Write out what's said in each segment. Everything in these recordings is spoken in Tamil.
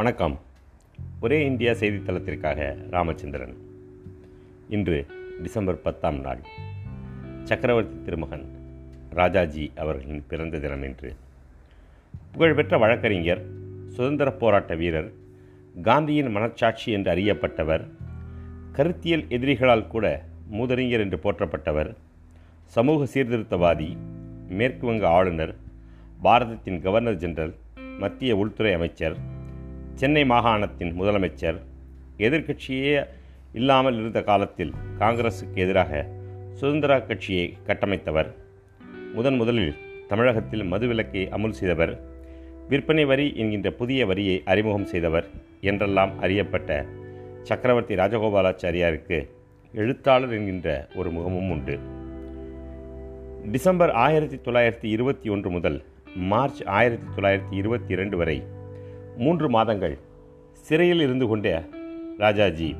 வணக்கம். ஒரே இந்தியா செய்தித்தளத்திற்காக ராமச்சந்திரன். இன்று டிசம்பர் பத்தாம் நாள். சக்கரவர்த்தி திருமகன் ராஜாஜி அவர்களின் பிறந்த தினம் என்று. புகழ்பெற்ற வழக்கறிஞர் சுதந்திர போராட்ட வீரர் காந்தியின் மனச்சாட்சி என்று அறியப்பட்டவர் கருத்தியல் எதிரிகளால் கூட மூதறிஞர் என்று போற்றப்பட்டவர் சமூக சீர்திருத்தவாதி மேற்கு வங்க ஆளுநர் பாரதத்தின் கவர்னர் ஜெனரல் மத்திய உள்துறை அமைச்சர் சென்னை மாகாணத்தின் முதலமைச்சர் எதிர்க்கட்சியே இல்லாமல் இருந்த காலத்தில் காங்கிரசுக்கு எதிராக சுதந்திரா கட்சியை கட்டமைத்தவர். முதன் முதலில் தமிழகத்தில் மதுவிலக்கை அமுல் செய்தவர். விற்பனை வரி என்கின்ற புதிய வரியை அறிமுகம் செய்தவர் என்றெல்லாம் அறியப்பட்ட சக்கரவர்த்தி ராஜகோபாலாச்சாரியாருக்கு எழுத்தாளர் என்கின்ற ஒரு முகமும் உண்டு. டிசம்பர் ஆயிரத்தி தொள்ளாயிரத்தி இருபத்தி ஒன்று முதல் மார்ச் ஆயிரத்தி தொள்ளாயிரத்தி இருபத்தி இரண்டு வரை மூன்று மாதங்கள் சிறையில் இருந்து கொண்ட ராஜாஜி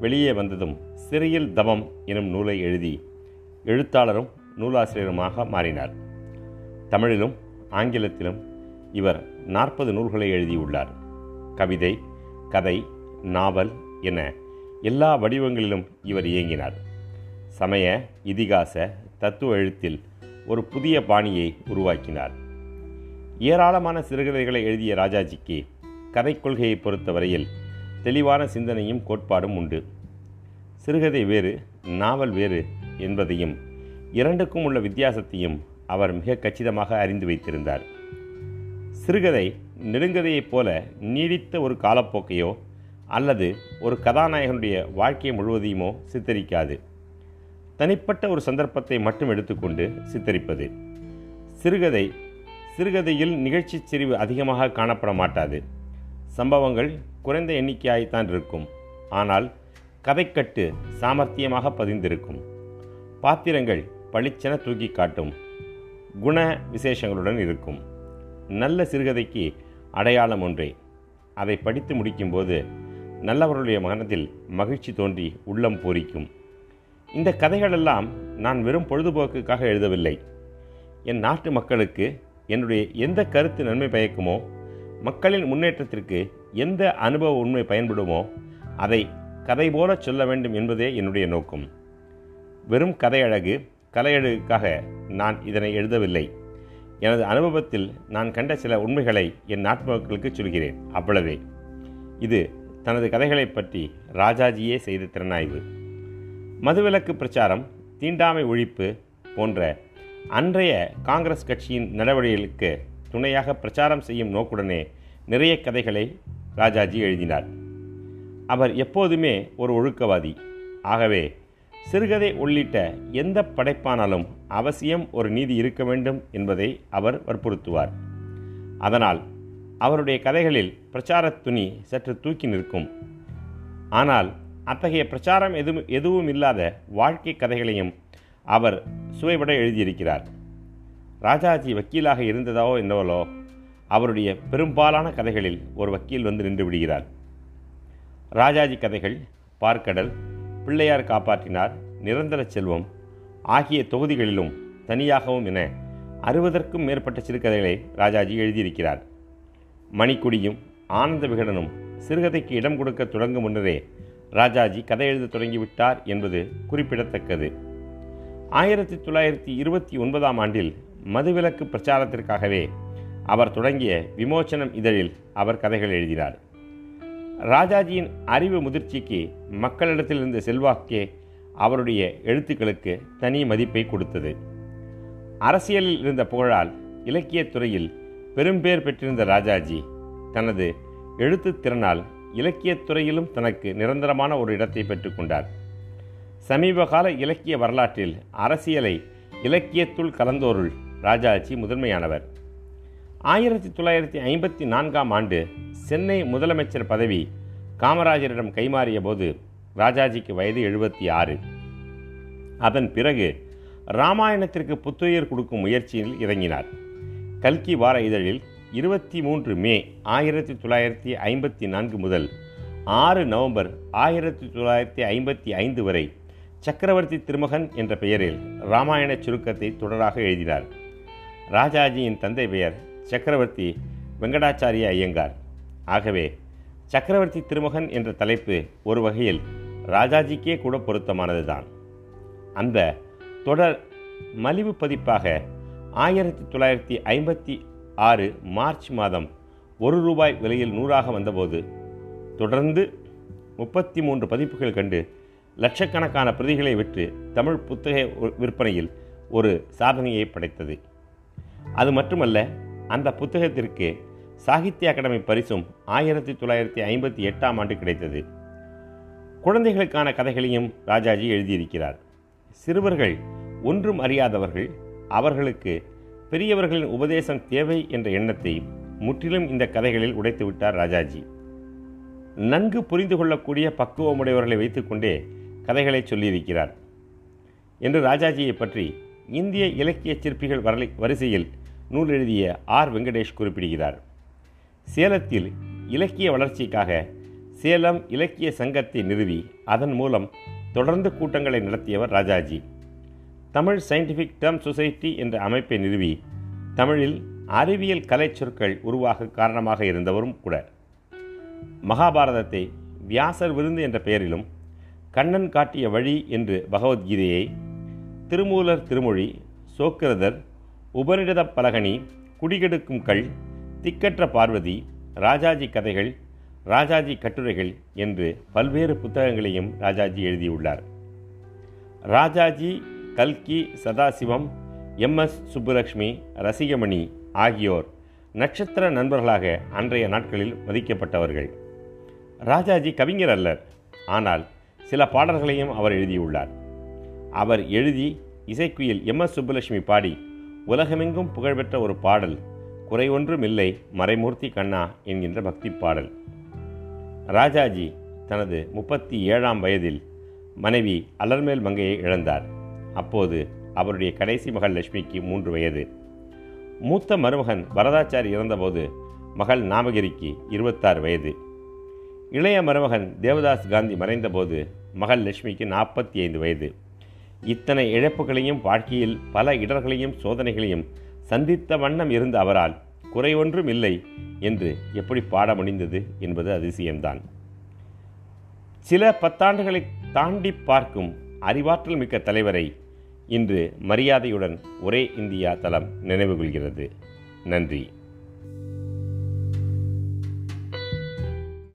வெளியே வந்ததும் சிறையில் தமம் எனும் நூலை எழுதி எழுத்தாளரும் நூலாசிரியருமாக மாறினார். தமிழிலும் ஆங்கிலத்திலும் இவர் நாற்பது நூல்களை எழுதியுள்ளார். கவிதை கதை நாவல் என எல்லா வடிவங்களிலும் இவர் இயங்கினார். சமய இதிகாச தத்துவ எழுத்தில் ஒரு புதிய பாணியை உருவாக்கினார். ஏராளமான சிறுகதைகளை எழுதிய ராஜாஜிக்கு கதை கொள்கையை பொறுத்தவரையில் தெளிவான சிந்தனையும் கோட்பாடும் உண்டு. சிறுகதை வேறு நாவல் வேறு என்பதையும் இரண்டுக்கும் உள்ள வித்தியாசத்தையும் அவர் மிக கச்சிதமாக அறிந்து வைத்திருந்தார். சிறுகதை நெடுங்கதையைப் போல நீடித்த ஒரு காலப்போக்கையோ அல்லது ஒரு கதாநாயகனுடைய வாழ்க்கை முழுவதையுமோ சித்தரிக்காது. தனிப்பட்ட ஒரு சந்தர்ப்பத்தை மட்டும் எடுத்துக்கொண்டு சித்தரிப்பது. சிறுகதை சிறுகதையில் நிகழ்ச்சி செறிவு அதிகமாக காணப்பட மாட்டாது. சம்பவங்கள் குறைந்த எண்ணிக்கையாய்த்தான் இருக்கும். ஆனால் கதைக்கட்டு சாமர்த்தியமாக பதிந்திருக்கும். பாத்திரங்கள் பளிச்சென தூக்கி காட்டும். குண விசேஷங்களுடன் இருக்கும். நல்ல சிறுகதைக்கு அடையாளம் ஒன்றே. அதை படித்து முடிக்கும்போது நல்லவர்களுடைய மனதில் மகிழ்ச்சி தோன்றி உள்ளம் பூரிக்கும். இந்த கதைகளெல்லாம் நான் வெறும் பொழுதுபோக்குக்காக எழுதவில்லை. என் நாட்டு மக்களுக்கு என்னுடைய எந்த கருத்து நன்மை பயக்குமோ மக்களின் முன்னேற்றத்திற்கு எந்த அனுபவ உண்மை பயன்படுமோ அதை கதை போல சொல்ல வேண்டும் என்பதே என்னுடைய நோக்கம். வெறும் கதையழகு கலையழகுக்காக நான் இதனை எழுதவில்லை. எனது அனுபவத்தில் நான் கண்ட சில உண்மைகளை என் நாட்டு மக்களுக்கு சொல்கிறேன். அவ்வளவே. இது தனது கதைகளை பற்றி ராஜாஜியே செய்த திறனாய்வு. மதுவிலக்கு பிரச்சாரம் தீண்டாமை ஒழிப்பு போன்ற அன்றைய காங்கிரஸ் கட்சியின் நடவடிக்கைகளுக்கு துணையாக பிரச்சாரம் செய்யும் நோக்குடனே நிறைய கதைகளை ராஜாஜி எழுதினார். அவர் எப்போதுமே ஒரு ஒழுக்கவாதி. ஆகவே சிறுகதை உள்ளிட்ட எந்த படைப்பானாலும் அவசியம் ஒரு நீதி இருக்க வேண்டும் என்பதை அவர் வற்புறுத்துவார். அதனால் அவருடைய கதைகளில் பிரச்சாரத் துணி சற்று தூக்கி நிற்கும். ஆனால் அத்தகைய பிரச்சாரம் எதுவும் எதுவும் இல்லாத வாழ்க்கை கதைகளையும் அவர் சுவைபட எழுதியிருக்கிறார். ராஜாஜி வக்கீலாக இருந்ததோ என்னவளோ அவருடைய பெரும்பாலான கதைகளில் ஒரு வக்கீல் வந்து நின்று விடுகிறார். ராஜாஜி கதைகள் பார்க்கடல் பிள்ளையார் காப்பாற்றினார் நிரந்தர செல்வம் ஆகிய தொகுதிகளிலும் தனியாகவும் என அறுபதற்கும் மேற்பட்ட சிறுகதைகளை ராஜாஜி எழுதியிருக்கிறார். மணிக்குடியும் ஆனந்த விகடனும் சிறுகதைக்கு இடம் கொடுக்க தொடங்கும் முன்னரே ராஜாஜி கதை எழுத தொடங்கிவிட்டார் என்பது குறிப்பிடத்தக்கது. ஆயிரத்தி தொள்ளாயிரத்தி இருபத்தி ஒன்பதாம் ஆண்டில் மதுவிலக்கு பிரச்சாரத்திற்காகவே அவர் தொடங்கிய விமோச்சனம் இதழில் அவர் கதைகள் எழுதினார். ராஜாஜியின் அறிவு முதிர்ச்சிக்கு மக்களிடத்தில் இருந்த செல்வாக்கே அவருடைய எழுத்துக்களுக்கு தனி மதிப்பை கொடுத்தது. அரசியலில் இருந்த புகழால் இலக்கியத் துறையில் பெரும்பேர் பெற்றிருந்த ராஜாஜி தனது எழுத்துத் திறனால் இலக்கியத் துறையிலும் தனக்கு நிரந்தரமான ஒரு இடத்தை பெற்றுக்கொண்டார் சமீபகால இலக்கிய வரலாற்றில் அரசியலை இலக்கியத்துள் கலந்தோருள் ராஜாஜி முதன்மையானவர். ஆயிரத்தி தொள்ளாயிரத்தி ஐம்பத்தி நான்காம் ஆண்டு சென்னை முதலமைச்சர் பதவி காமராஜரிடம் கைமாறிய போது ராஜாஜிக்கு வயது எழுபத்தி ஆறு. அதன் பிறகு ராமாயணத்திற்கு புத்துயிர் கொடுக்கும் முயற்சியில் இறங்கினார். கல்கி வார இதழில் இருபத்தி மூன்று மே ஆயிரத்தி தொள்ளாயிரத்தி ஐம்பத்தி நான்கு முதல் ஆறு நவம்பர் ஆயிரத்தி தொள்ளாயிரத்தி ஐம்பத்தி ஐந்து வரை சக்கரவர்த்தி திருமகன் என்ற பெயரில் ராமாயண சுருக்கத்தை தொடராக எழுதினார். ராஜாஜியின் தந்தை பெயர் சக்கரவர்த்தி வெங்கடாச்சாரிய ஐயங்கார். ஆகவே சக்கரவர்த்தி திருமகன் என்ற தலைப்பு ஒரு வகையில் ராஜாஜிக்கே கூட பொருத்தமானதுதான். அந்த தொடர் மலிவு பதிப்பாக ஆயிரத்தி தொள்ளாயிரத்தி ஐம்பத்தி ஆறு மார்ச் மாதம் ஒரு ரூபாய் விலையில் நூறாக வந்தபோது தொடர்ந்து முப்பத்தி மூன்று பதிப்புகள் கண்டு லட்சக்கணக்கான பிரதிகளை விற்று தமிழ் புத்தக விற்பனையில் ஒரு சாதனையை படைத்தது. அது மட்டுமல்ல அந்த புத்தகத்திற்கு சாகித்ய அகாடமி பரிசும் ஆயிரத்தி தொள்ளாயிரத்தி ஐம்பத்தி எட்டாம் ஆண்டு கிடைத்தது. குழந்தைகளுக்கான கதைகளையும் ராஜாஜி எழுதியிருக்கிறார். சிறுவர்கள் ஒன்றும் அறியாதவர்கள் அவர்களுக்கு பெரியவர்களின் உபதேசம் தேவை என்ற எண்ணத்தை முற்றிலும் இந்த கதைகளில் உடைத்து விட்டார் ராஜாஜி. நன்கு புரிந்து கொள்ளக்கூடிய பக்குவமுடையவர்களை வைத்துக்கொண்டே கதைகளை சொல்லியிருக்கிறார். என்று ராஜாஜியை பற்றி இந்திய இலக்கிய சிற்பிகள் வரலை வரிசையில் நூல் எழுதிய ஆர். வெங்கடேஷ் குறிப்பிடுகிறார். சேலத்தில் இலக்கிய வளர்ச்சிக்காக சேலம் இலக்கிய சங்கத்தை நிறுவி அதன் மூலம் தொடர்ந்து கூட்டங்களை நடத்தியவர் Rajaji. Tamil scientific term society என்ற அமைப்பை நிறுவி தமிழில் அறிவியல் கலை சொற்கள் உருவாக காரணமாக இருந்தவரும் கூட. மகாபாரதத்தை வியாசர் விருந்து என்ற பெயரிலும் கண்ணன் காட்டிய வழி என்று பகவத்கீதையை திருமூலர் திருமொழி சோக்கிரதர் உபனிடத பலகனி குடிகெடுக்கும் கல் திக்கற்ற பார்வதி ராஜாஜி கதைகள் ராஜாஜி கட்டுரைகள் என்று பல்வேறு புத்தகங்களையும் ராஜாஜி எழுதியுள்ளார். ராஜாஜி கல்கி சதாசிவம் எம் எஸ் சுப்புலக்ஷ்மி ரசிகமணி ஆகியோர் நட்சத்திர நண்பர்களாக அன்றைய நாட்களில் மதிக்கப்பட்டவர்கள். ராஜாஜி கவிஞர் அல்லர் ஆனால் சில பாடல்களையும் அவர் எழுதியுள்ளார். அவர் எழுதி இசைக்குயில் எம் எஸ் சுப்புலட்சுமி பாடி உலகமெங்கும் புகழ்பெற்ற ஒரு பாடல் குறை ஒன்றும் இல்லை மறைமூர்த்தி கண்ணா என்கின்ற பக்தி பாடல். ராஜாஜி தனது முப்பத்தி ஏழாம் வயதில் மனைவி அலர்மேல் மங்கையை இழந்தார். அப்போது அவருடைய கடைசி மகள் லட்சுமிக்கு மூன்று வயது. மூத்த மருமகன் வரதாச்சாரி இறந்தபோது மகள் நாமகிரிக்கு இருபத்தாறு வயது. இளைய மருமகன் தேவதாஸ் காந்தி மறைந்தபோது மகள் லட்சுமிக்கு நாற்பத்தி ஐந்து வயது. இத்தனை இழப்புகளையும் வாழ்க்கையில் பல இடர்களையும் சோதனைகளையும் சந்தித்த வண்ணம் இருந்த அவரால் குறை ஒன்றும் இல்லை என்று எப்படி பாட முடிந்தது என்பது அதிசயம்தான். சில பத்தாண்டுகளை தாண்டி பார்க்கும் அறிவாற்றல் மிக்க தலைவரை இன்று மரியாதையுடன் ஒரே இந்தியா தளம் நினைவுகொள்கிறது நன்றி.